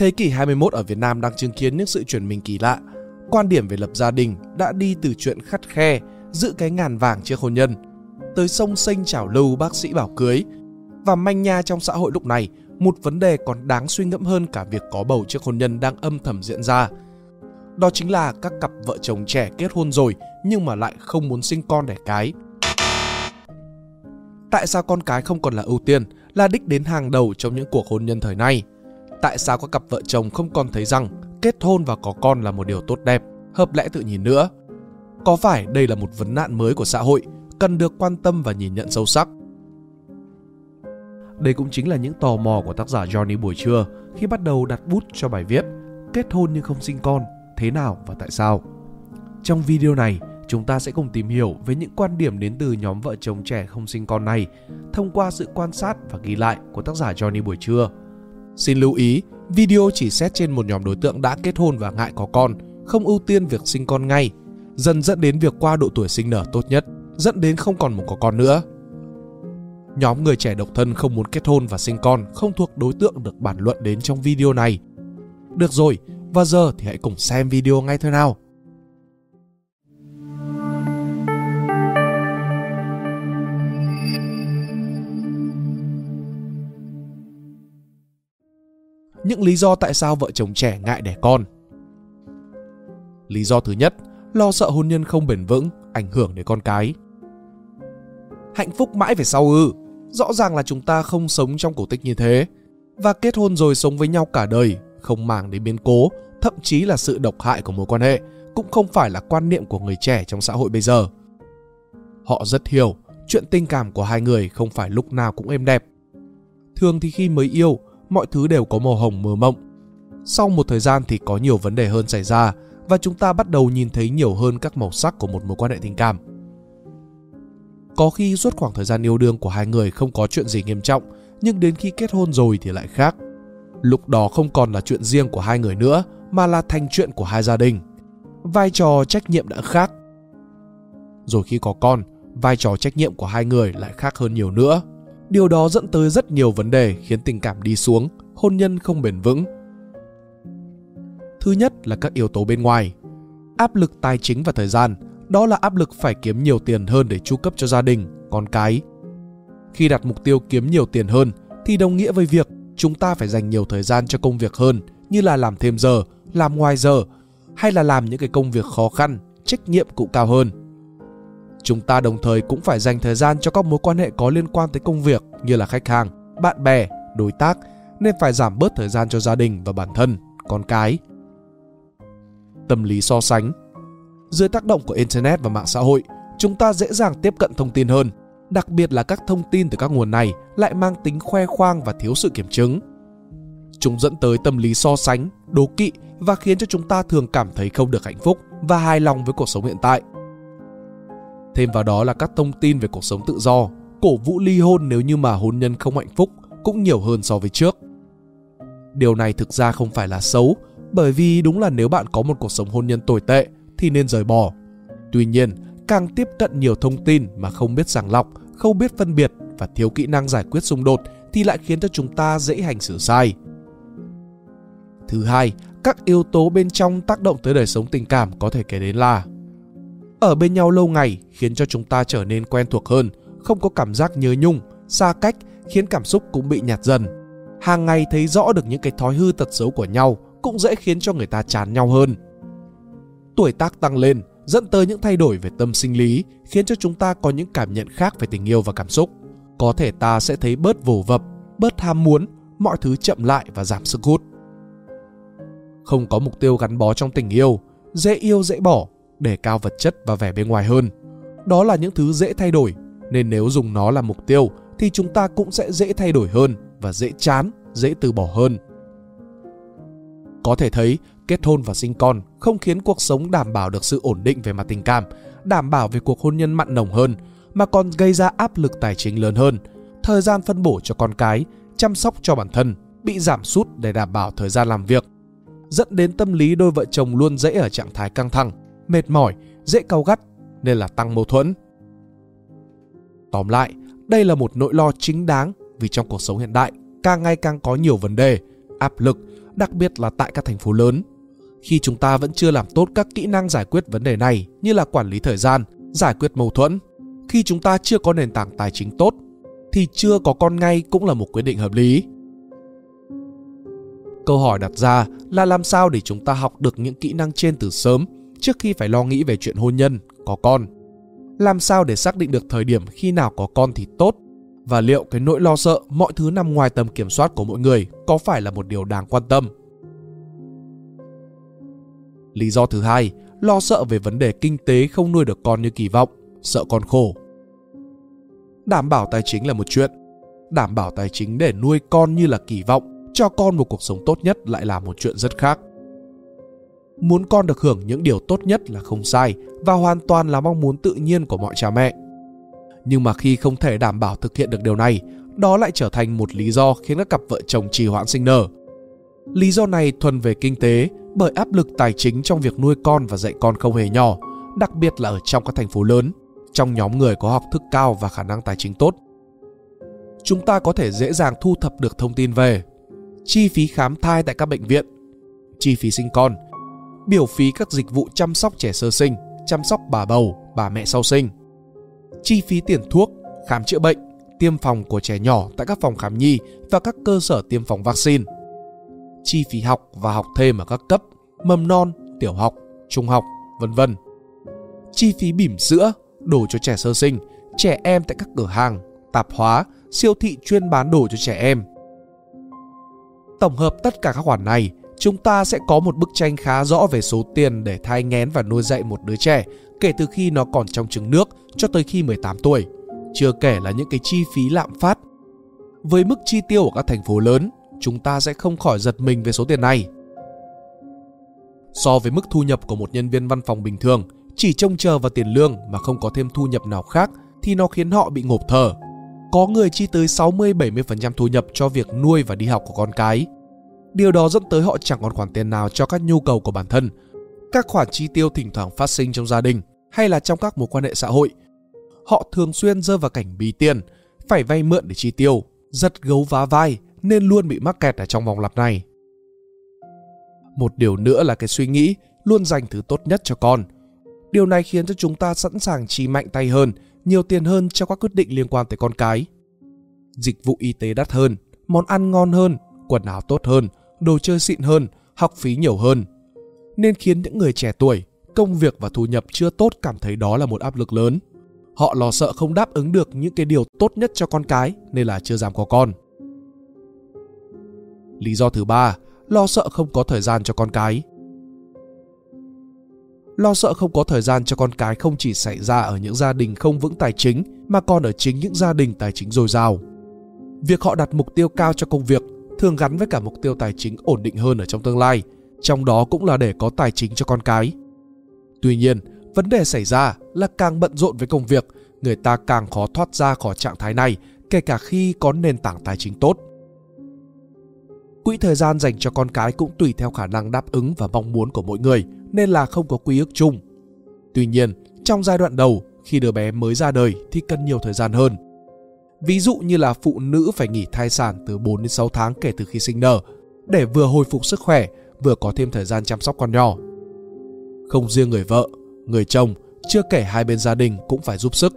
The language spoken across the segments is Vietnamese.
Thế kỷ 21 ở Việt Nam đang chứng kiến những sự chuyển mình kỳ lạ. Quan điểm về lập gia đình đã đi từ chuyện khắt khe, giữ cái ngàn vàng trước hôn nhân, tới sông xanh chảo lưu bác sĩ bảo cưới. Và manh nha trong xã hội lúc này, một vấn đề còn đáng suy ngẫm hơn cả việc có bầu trước hôn nhân đang âm thầm diễn ra. Đó chính là các cặp vợ chồng trẻ kết hôn rồi nhưng mà lại không muốn sinh con đẻ cái. Tại sao con cái không còn là ưu tiên, là đích đến hàng đầu trong những cuộc hôn nhân thời nay? Tại sao các cặp vợ chồng không còn thấy rằng kết hôn và có con là một điều tốt đẹp, hợp lẽ tự nhìn nữa? Có phải đây là một vấn nạn mới của xã hội, cần được quan tâm và nhìn nhận sâu sắc? Đây cũng chính là những tò mò của tác giả Johnny buổi trưa khi bắt đầu đặt bút cho bài viết Kết hôn nhưng không sinh con, thế nào và tại sao? Trong video này, chúng ta sẽ cùng tìm hiểu về những quan điểm đến từ nhóm vợ chồng trẻ không sinh con này thông qua sự quan sát và ghi lại của tác giả Johnny buổi trưa. Xin lưu ý, video chỉ xét trên một nhóm đối tượng đã kết hôn và ngại có con, không ưu tiên việc sinh con ngay, dần dẫn đến việc qua độ tuổi sinh nở tốt nhất, dẫn đến không còn muốn có con nữa. Nhóm người trẻ độc thân không muốn kết hôn và sinh con không thuộc đối tượng được bàn luận đến trong video này. Được rồi, và giờ thì hãy cùng xem video ngay thôi nào. Những lý do tại sao vợ chồng trẻ ngại đẻ con Lý do thứ nhất, lo sợ hôn nhân không bền vững, ảnh hưởng đến con cái. Hạnh phúc mãi về sau ư? Rõ ràng là chúng ta không sống trong cổ tích như thế. Và kết hôn rồi sống với nhau cả đời, không màng đến biến cố, thậm chí là sự độc hại của mối quan hệ, cũng không phải là quan niệm của người trẻ trong xã hội bây giờ. Họ rất hiểu, chuyện tình cảm của hai người không phải lúc nào cũng êm đẹp. Thường thì khi mới yêu, mọi thứ đều có màu hồng mơ mộng. Sau một thời gian thì có nhiều vấn đề hơn xảy ra và chúng ta bắt đầu nhìn thấy nhiều hơn các màu sắc của một mối quan hệ tình cảm. Có khi suốt khoảng thời gian yêu đương của hai người không có chuyện gì nghiêm trọng, nhưng đến khi kết hôn rồi thì lại khác. Lúc đó không còn là chuyện riêng của hai người nữa, mà là thành chuyện của hai gia đình. Vai trò trách nhiệm đã khác. Rồi khi có con, vai trò trách nhiệm của hai người lại khác hơn nhiều nữa. Điều đó dẫn tới rất nhiều vấn đề khiến tình cảm đi xuống, hôn nhân không bền vững. Thứ nhất là các yếu tố bên ngoài. Áp lực tài chính và thời gian, đó là áp lực phải kiếm nhiều tiền hơn để chu cấp cho gia đình, con cái. Khi đặt mục tiêu kiếm nhiều tiền hơn thì đồng nghĩa với việc chúng ta phải dành nhiều thời gian cho công việc hơn như là làm thêm giờ, làm ngoài giờ hay là làm những cái công việc khó khăn, trách nhiệm cũng cao hơn. Chúng ta đồng thời cũng phải dành thời gian cho các mối quan hệ có liên quan tới công việc như là khách hàng, bạn bè, đối tác nên phải giảm bớt thời gian cho gia đình và bản thân, con cái. Tâm lý so sánh Dưới tác động của Internet và mạng xã hội, chúng ta dễ dàng tiếp cận thông tin hơn, đặc biệt là các thông tin từ các nguồn này lại mang tính khoe khoang và thiếu sự kiểm chứng. Chúng dẫn tới tâm lý so sánh, đố kỵ và khiến cho chúng ta thường cảm thấy không được hạnh phúc và hài lòng với cuộc sống hiện tại. Thêm vào đó là các thông tin về cuộc sống tự do, cổ vũ ly hôn nếu như mà hôn nhân không hạnh phúc cũng nhiều hơn so với trước. Điều này thực ra không phải là xấu, bởi vì đúng là nếu bạn có một cuộc sống hôn nhân tồi tệ thì nên rời bỏ. Tuy nhiên, càng tiếp cận nhiều thông tin mà không biết sàng lọc, không biết phân biệt và thiếu kỹ năng giải quyết xung đột thì lại khiến cho chúng ta dễ hành xử sai. Thứ hai, các yếu tố bên trong tác động tới đời sống tình cảm có thể kể đến là ở bên nhau lâu ngày khiến cho chúng ta trở nên quen thuộc hơn, không có cảm giác nhớ nhung, xa cách khiến cảm xúc cũng bị nhạt dần. Hàng ngày thấy rõ được những cái thói hư tật xấu của nhau cũng dễ khiến cho người ta chán nhau hơn. Tuổi tác tăng lên dẫn tới những thay đổi về tâm sinh lý khiến cho chúng ta có những cảm nhận khác về tình yêu và cảm xúc. Có thể ta sẽ thấy bớt vồ vập, bớt ham muốn, mọi thứ chậm lại và giảm sức hút. Không có mục tiêu gắn bó trong tình yêu, dễ yêu dễ bỏ đề cao vật chất và vẻ bên ngoài hơn. Đó là những thứ dễ thay đổi, nên nếu dùng nó làm mục tiêu thì chúng ta cũng sẽ dễ thay đổi hơn và dễ chán, dễ từ bỏ hơn. Có thể thấy, kết hôn và sinh con không khiến cuộc sống đảm bảo được sự ổn định về mặt tình cảm, đảm bảo về cuộc hôn nhân mặn nồng hơn, mà còn gây ra áp lực tài chính lớn hơn, thời gian phân bổ cho con cái, chăm sóc cho bản thân bị giảm sút để đảm bảo thời gian làm việc, dẫn đến tâm lý đôi vợ chồng luôn dễ ở trạng thái căng thẳng, mệt mỏi, dễ cau gắt nên là tăng mâu thuẫn. Tóm lại, đây là một nỗi lo chính đáng vì trong cuộc sống hiện đại càng ngày càng có nhiều vấn đề, áp lực đặc biệt là tại các thành phố lớn. Khi chúng ta vẫn chưa làm tốt các kỹ năng giải quyết vấn đề này như là quản lý thời gian, giải quyết mâu thuẫn, khi chúng ta chưa có nền tảng tài chính tốt thì chưa có con ngay cũng là một quyết định hợp lý. Câu hỏi đặt ra là làm sao để chúng ta học được những kỹ năng trên từ sớm trước khi phải lo nghĩ về chuyện hôn nhân, có con. Làm sao để xác định được thời điểm khi nào có con thì tốt và liệu cái nỗi lo sợ mọi thứ nằm ngoài tầm kiểm soát của mỗi người có phải là một điều đáng quan tâm. Lý do thứ hai, lo sợ về vấn đề kinh tế không nuôi được con như kỳ vọng, sợ con khổ. Đảm bảo tài chính là một chuyện, đảm bảo tài chính để nuôi con như là kỳ vọng, cho con một cuộc sống tốt nhất lại là một chuyện rất khác. Muốn con được hưởng những điều tốt nhất là không sai và hoàn toàn là mong muốn tự nhiên của mọi cha mẹ. Nhưng mà khi không thể đảm bảo thực hiện được điều này, đó lại trở thành một lý do khiến các cặp vợ chồng trì hoãn sinh nở. Lý do này thuần về kinh tế bởi áp lực tài chính trong việc nuôi con và dạy con không hề nhỏ, đặc biệt là ở trong các thành phố lớn, trong nhóm người có học thức cao và khả năng tài chính tốt. Chúng ta có thể dễ dàng thu thập được thông tin về chi phí khám thai tại các bệnh viện, chi phí sinh con, biểu phí các dịch vụ chăm sóc trẻ sơ sinh, chăm sóc bà bầu, bà mẹ sau sinh, chi phí tiền thuốc, khám chữa bệnh, tiêm phòng của trẻ nhỏ tại các phòng khám nhi và các cơ sở tiêm phòng vaccine, chi phí học và học thêm ở các cấp mầm non, tiểu học, trung học, vân vân. Chi phí bỉm sữa, đồ cho trẻ sơ sinh, trẻ em tại các cửa hàng, tạp hóa, siêu thị chuyên bán đồ cho trẻ em. Tổng hợp tất cả các khoản này, chúng ta sẽ có một bức tranh khá rõ về số tiền để thai nghén và nuôi dạy một đứa trẻ kể từ khi nó còn trong trứng nước cho tới khi 18 tuổi. Chưa kể là những cái chi phí lạm phát. Với mức chi tiêu ở các thành phố lớn, chúng ta sẽ không khỏi giật mình về số tiền này. So với mức thu nhập của một nhân viên văn phòng bình thường, chỉ trông chờ vào tiền lương mà không có thêm thu nhập nào khác thì nó khiến họ bị ngộp thở. Có người chi tới 60-70% thu nhập cho việc nuôi và đi học của con cái. Điều đó dẫn tới họ chẳng còn khoản tiền nào cho các nhu cầu của bản thân. Các khoản chi tiêu thỉnh thoảng phát sinh trong gia đình hay là trong các mối quan hệ xã hội. Họ thường xuyên rơi vào cảnh bí tiền, phải vay mượn để chi tiêu, giật gấu vá vai nên luôn bị mắc kẹt ở trong vòng lặp này. Một điều nữa là cái suy nghĩ luôn dành thứ tốt nhất cho con. Điều này khiến cho chúng ta sẵn sàng chi mạnh tay hơn, nhiều tiền hơn cho các quyết định liên quan tới con cái. Dịch vụ y tế đắt hơn, món ăn ngon hơn, quần áo tốt hơn, đồ chơi xịn hơn, học phí nhiều hơn. Nên khiến những người trẻ tuổi, công việc và thu nhập chưa tốt cảm thấy đó là một áp lực lớn. Họ lo sợ không đáp ứng được những cái điều tốt nhất cho con cái nên là chưa dám có con. Lý do thứ ba, lo sợ không có thời gian cho con cái. Lo sợ không có thời gian cho con cái không chỉ xảy ra ở những gia đình không vững tài chính mà còn ở chính những gia đình tài chính dồi dào. Việc họ đặt mục tiêu cao cho công việc thường gắn với cả mục tiêu tài chính ổn định hơn ở trong tương lai, trong đó cũng là để có tài chính cho con cái. Tuy nhiên, vấn đề xảy ra là càng bận rộn với công việc, người ta càng khó thoát ra khỏi trạng thái này, kể cả khi có nền tảng tài chính tốt. Quỹ thời gian dành cho con cái cũng tùy theo khả năng đáp ứng và mong muốn của mỗi người nên là không có quy ước chung. Tuy nhiên, trong giai đoạn đầu khi đứa bé mới ra đời thì cần nhiều thời gian hơn. Ví dụ như là phụ nữ phải nghỉ thai sản từ 4 đến 6 tháng kể từ khi sinh nở để vừa hồi phục sức khỏe, vừa có thêm thời gian chăm sóc con nhỏ. Không riêng người vợ, người chồng, chưa kể hai bên gia đình cũng phải giúp sức.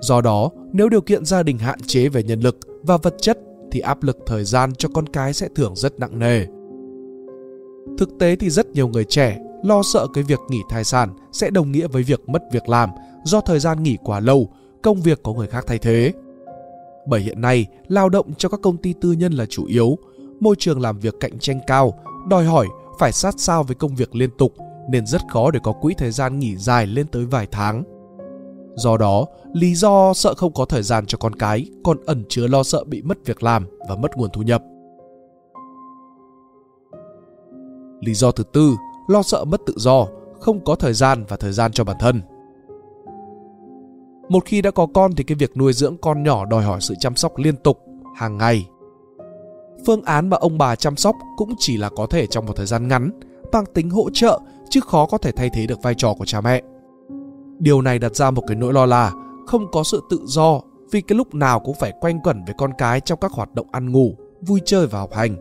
Do đó, nếu điều kiện gia đình hạn chế về nhân lực và vật chất thì áp lực thời gian cho con cái sẽ thường rất nặng nề. Thực tế thì rất nhiều người trẻ lo sợ cái việc nghỉ thai sản sẽ đồng nghĩa với việc mất việc làm do thời gian nghỉ quá lâu, công việc có người khác thay thế. Bởi hiện nay, lao động cho các công ty tư nhân là chủ yếu, môi trường làm việc cạnh tranh cao, đòi hỏi phải sát sao với công việc liên tục nên rất khó để có quỹ thời gian nghỉ dài lên tới vài tháng. Do đó, lý do sợ không có thời gian cho con cái còn ẩn chứa lo sợ bị mất việc làm và mất nguồn thu nhập. Lý do thứ tư, lo sợ mất tự do, không có thời gian và thời gian cho bản thân. Một khi đã có con thì cái việc nuôi dưỡng con nhỏ đòi hỏi sự chăm sóc liên tục, hàng ngày. Phương án mà ông bà chăm sóc cũng chỉ là có thể trong một thời gian ngắn, bằng tính hỗ trợ chứ khó có thể thay thế được vai trò của cha mẹ. Điều này đặt ra một cái nỗi lo là không có sự tự do vì cái lúc nào cũng phải quanh quẩn với con cái trong các hoạt động ăn ngủ, vui chơi và học hành.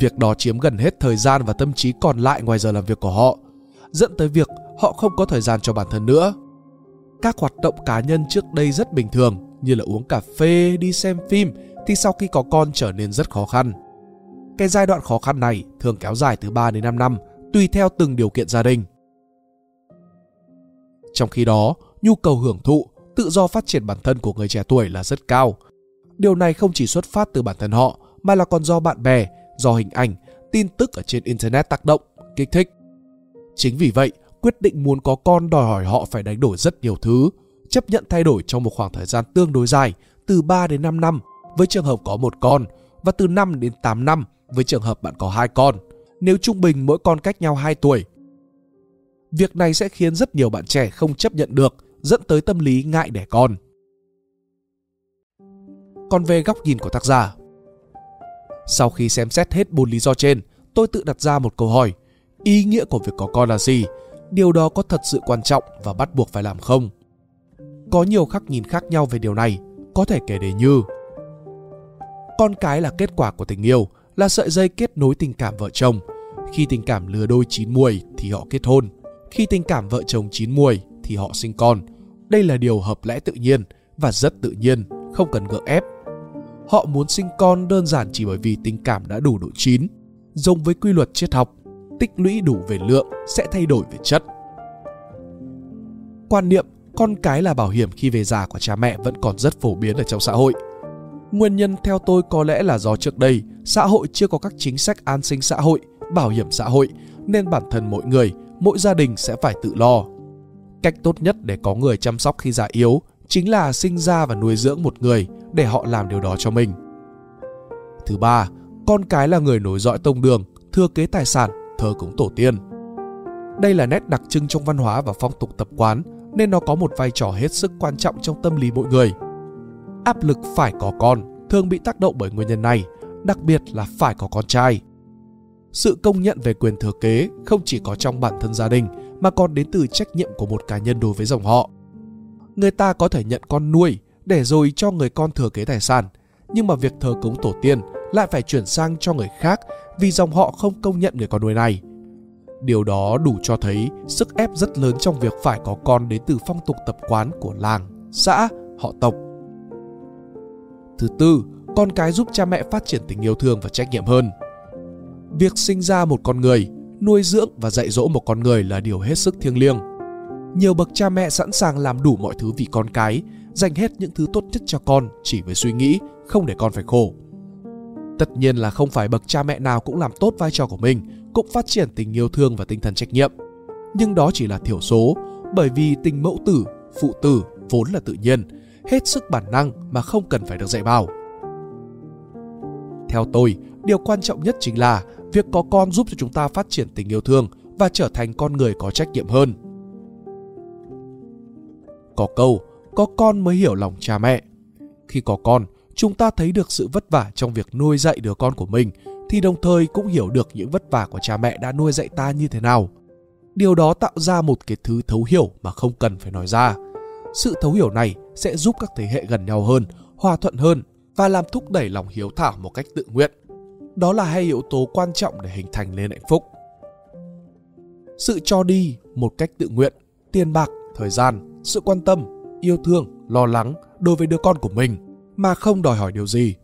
Việc đó chiếm gần hết thời gian và tâm trí còn lại ngoài giờ làm việc của họ, dẫn tới việc họ không có thời gian cho bản thân nữa. Các hoạt động cá nhân trước đây rất bình thường như là uống cà phê, đi xem phim thì sau khi có con trở nên rất khó khăn. Cái giai đoạn khó khăn này thường kéo dài từ 3 đến 5 năm, tùy theo từng điều kiện gia đình. Trong khi đó, nhu cầu hưởng thụ, tự do phát triển bản thân của người trẻ tuổi là rất cao. Điều này không chỉ xuất phát từ bản thân họ mà là còn do bạn bè, do hình ảnh, tin tức ở trên internet tác động, kích thích. Chính vì vậy, quyết định muốn có con đòi hỏi họ phải đánh đổi rất nhiều thứ, chấp nhận thay đổi trong một khoảng thời gian tương đối dài, từ 3 đến 5 năm với trường hợp có một con và từ 5 đến 8 năm với trường hợp bạn có hai con, nếu trung bình mỗi con cách nhau 2 tuổi. Việc này sẽ khiến rất nhiều bạn trẻ không chấp nhận được, dẫn tới tâm lý ngại đẻ con. Còn về góc nhìn của tác giả, sau khi xem xét hết bốn lý do trên, tôi tự đặt ra một câu hỏi. Ý nghĩa của việc có con là gì? Điều đó có thật sự quan trọng và bắt buộc phải làm không? Có nhiều khắc nhìn khác nhau về điều này, có thể kể đến như Con cái là kết quả của tình yêu, là sợi dây kết nối tình cảm vợ chồng. Khi tình cảm lứa đôi chín muồi thì họ kết hôn. Khi tình cảm vợ chồng chín muồi thì họ sinh con. Đây là điều hợp lẽ tự nhiên và rất tự nhiên, không cần gượng ép Họ muốn sinh con đơn giản chỉ bởi vì tình cảm đã đủ độ chín. Giống với quy luật triết học, tích lũy đủ về lượng sẽ thay đổi về chất. Quan niệm con cái là bảo hiểm khi về già của cha mẹ vẫn còn rất phổ biến ở trong xã hội. Nguyên nhân theo tôi có lẽ là do trước đây xã hội chưa có các chính sách an sinh xã hội, bảo hiểm xã hội nên bản thân mỗi người, mỗi gia đình sẽ phải tự lo. Cách tốt nhất để có người chăm sóc khi già yếu chính là sinh ra và nuôi dưỡng một người để họ làm điều đó cho mình. Thứ ba, con cái là người nối dõi tông đường, thừa kế tài sản, thờ cúng tổ tiên. Đây là nét đặc trưng trong văn hóa và phong tục tập quán nên nó có một vai trò hết sức quan trọng trong tâm lý mỗi người. Áp lực phải có con thường bị tác động bởi nguyên nhân này, đặc biệt là phải có con trai. Sự công nhận về quyền thừa kế không chỉ có trong bản thân gia đình mà còn đến từ trách nhiệm của một cá nhân đối với dòng họ người ta có thể nhận con nuôi để rồi cho người con thừa kế tài sản, nhưng mà việc thờ cúng tổ tiên lại phải chuyển sang cho người khác vì dòng họ không công nhận người con nuôi này. Điều đó đủ cho thấy sức ép rất lớn trong việc phải có con đến từ phong tục tập quán của làng, xã, họ tộc. Thứ tư, con cái giúp cha mẹ phát triển tình yêu thương và trách nhiệm hơn. Việc sinh ra một con người, nuôi dưỡng và dạy dỗ một con người là điều hết sức thiêng liêng nhiều bậc cha mẹ sẵn sàng làm đủ mọi thứ vì con cái, dành hết những thứ tốt nhất cho con chỉ với suy nghĩ không để con phải khổ. Tất nhiên là không phải bậc cha mẹ nào cũng làm tốt vai trò của mình, cũng phát triển tình yêu thương và tinh thần trách nhiệm. Nhưng đó chỉ là thiểu số, bởi vì tình mẫu tử, phụ tử vốn là tự nhiên, hết sức bản năng mà không cần phải được dạy bảo. Theo tôi, điều quan trọng nhất chính là việc có con giúp cho chúng ta phát triển tình yêu thương và trở thành con người có trách nhiệm hơn. Có câu, có con mới hiểu lòng cha mẹ. Khi có con, chúng ta thấy được sự vất vả trong việc nuôi dạy đứa con của mình thì đồng thời cũng hiểu được những vất vả của cha mẹ đã nuôi dạy ta như thế nào. Điều đó tạo ra một cái thứ thấu hiểu mà không cần phải nói ra. Sự thấu hiểu này sẽ giúp các thế hệ gần nhau hơn, hòa thuận hơn và làm thúc đẩy lòng hiếu thảo một cách tự nguyện. Đó là hai yếu tố quan trọng để hình thành nên hạnh phúc. Sự cho đi một cách tự nguyện, tiền bạc, thời gian sự quan tâm, yêu thương, lo lắng đối với đứa con của mình mà không đòi hỏi điều gì.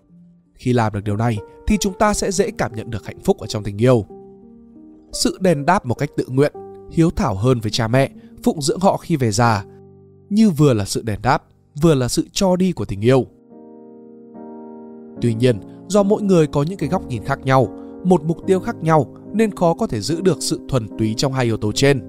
Khi làm được điều này thì chúng ta sẽ dễ cảm nhận được hạnh phúc ở trong tình yêu. Sự đền đáp một cách tự nguyện, hiếu thảo hơn với cha mẹ, phụng dưỡng họ khi về già, như vừa là sự đền đáp, vừa là sự cho đi của tình yêu. Tuy nhiên, do mỗi người có những cái góc nhìn khác nhau, một mục tiêu khác nhau nên khó có thể giữ được sự thuần túy trong hai yếu tố trên.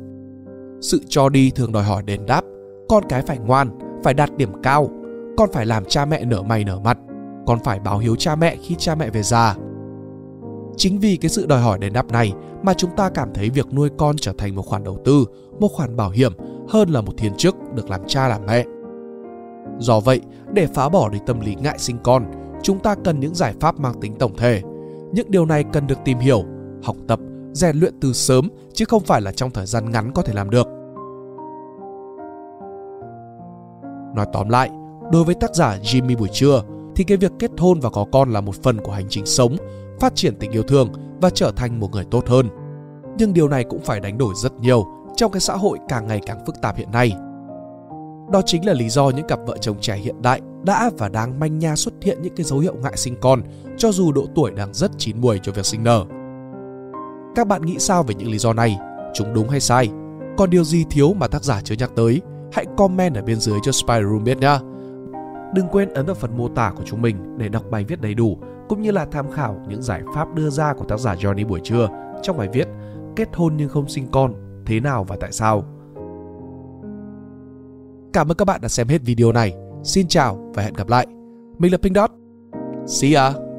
Sự cho đi thường đòi hỏi đền đáp, con cái phải ngoan, phải đạt điểm cao, con phải làm cha mẹ nở mày nở mặt, con phải báo hiếu cha mẹ khi cha mẹ về già. Chính vì cái sự đòi hỏi đền đáp này mà chúng ta cảm thấy việc nuôi con trở thành một khoản đầu tư, một khoản bảo hiểm hơn là một thiên chức được làm cha làm mẹ. Do vậy, để phá bỏ đi tâm lý ngại sinh con, chúng ta cần những giải pháp mang tính tổng thể. Những điều này cần được tìm hiểu, học tập, rèn luyện từ sớm chứ không phải là trong thời gian ngắn có thể làm được. Nói tóm lại, đối với tác giả Jimmy buổi trưa thì cái việc kết hôn và có con là một phần của hành trình sống, phát triển tình yêu thương và trở thành một người tốt hơn. Nhưng điều này cũng phải đánh đổi rất nhiều trong cái xã hội càng ngày càng phức tạp hiện nay. Đó chính là lý do những cặp vợ chồng trẻ hiện đại đã và đang manh nha xuất hiện những cái dấu hiệu ngại sinh con cho dù độ tuổi đang rất chín muồi cho việc sinh nở. Các bạn nghĩ sao về những lý do này? Chúng đúng hay sai? Còn điều gì thiếu mà tác giả chưa nhắc tới? Hãy comment ở bên dưới cho Spy Room biết nhé. Đừng quên ấn vào phần mô tả của chúng mình để đọc bài viết đầy đủ cũng như là tham khảo những giải pháp đưa ra của tác giả Johnny buổi trưa trong bài viết Kết hôn nhưng không sinh con, thế nào và tại sao? Cảm ơn các bạn đã xem hết video này. Xin chào và hẹn gặp lại. Mình là Pink Dot. See ya!